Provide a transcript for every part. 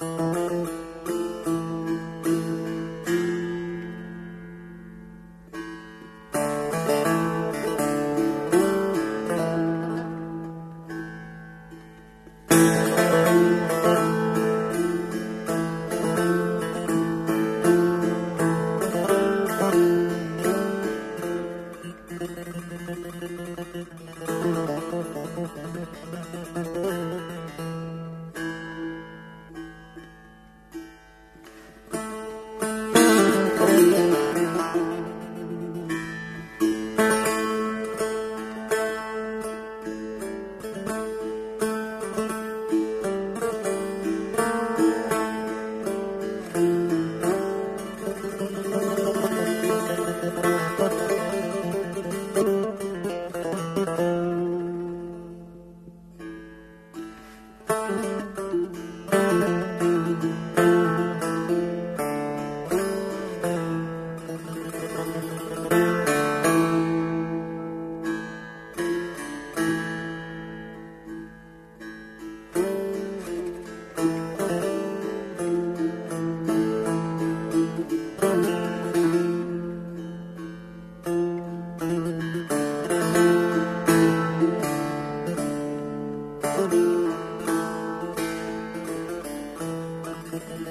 Mm-hmm.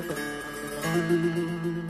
Música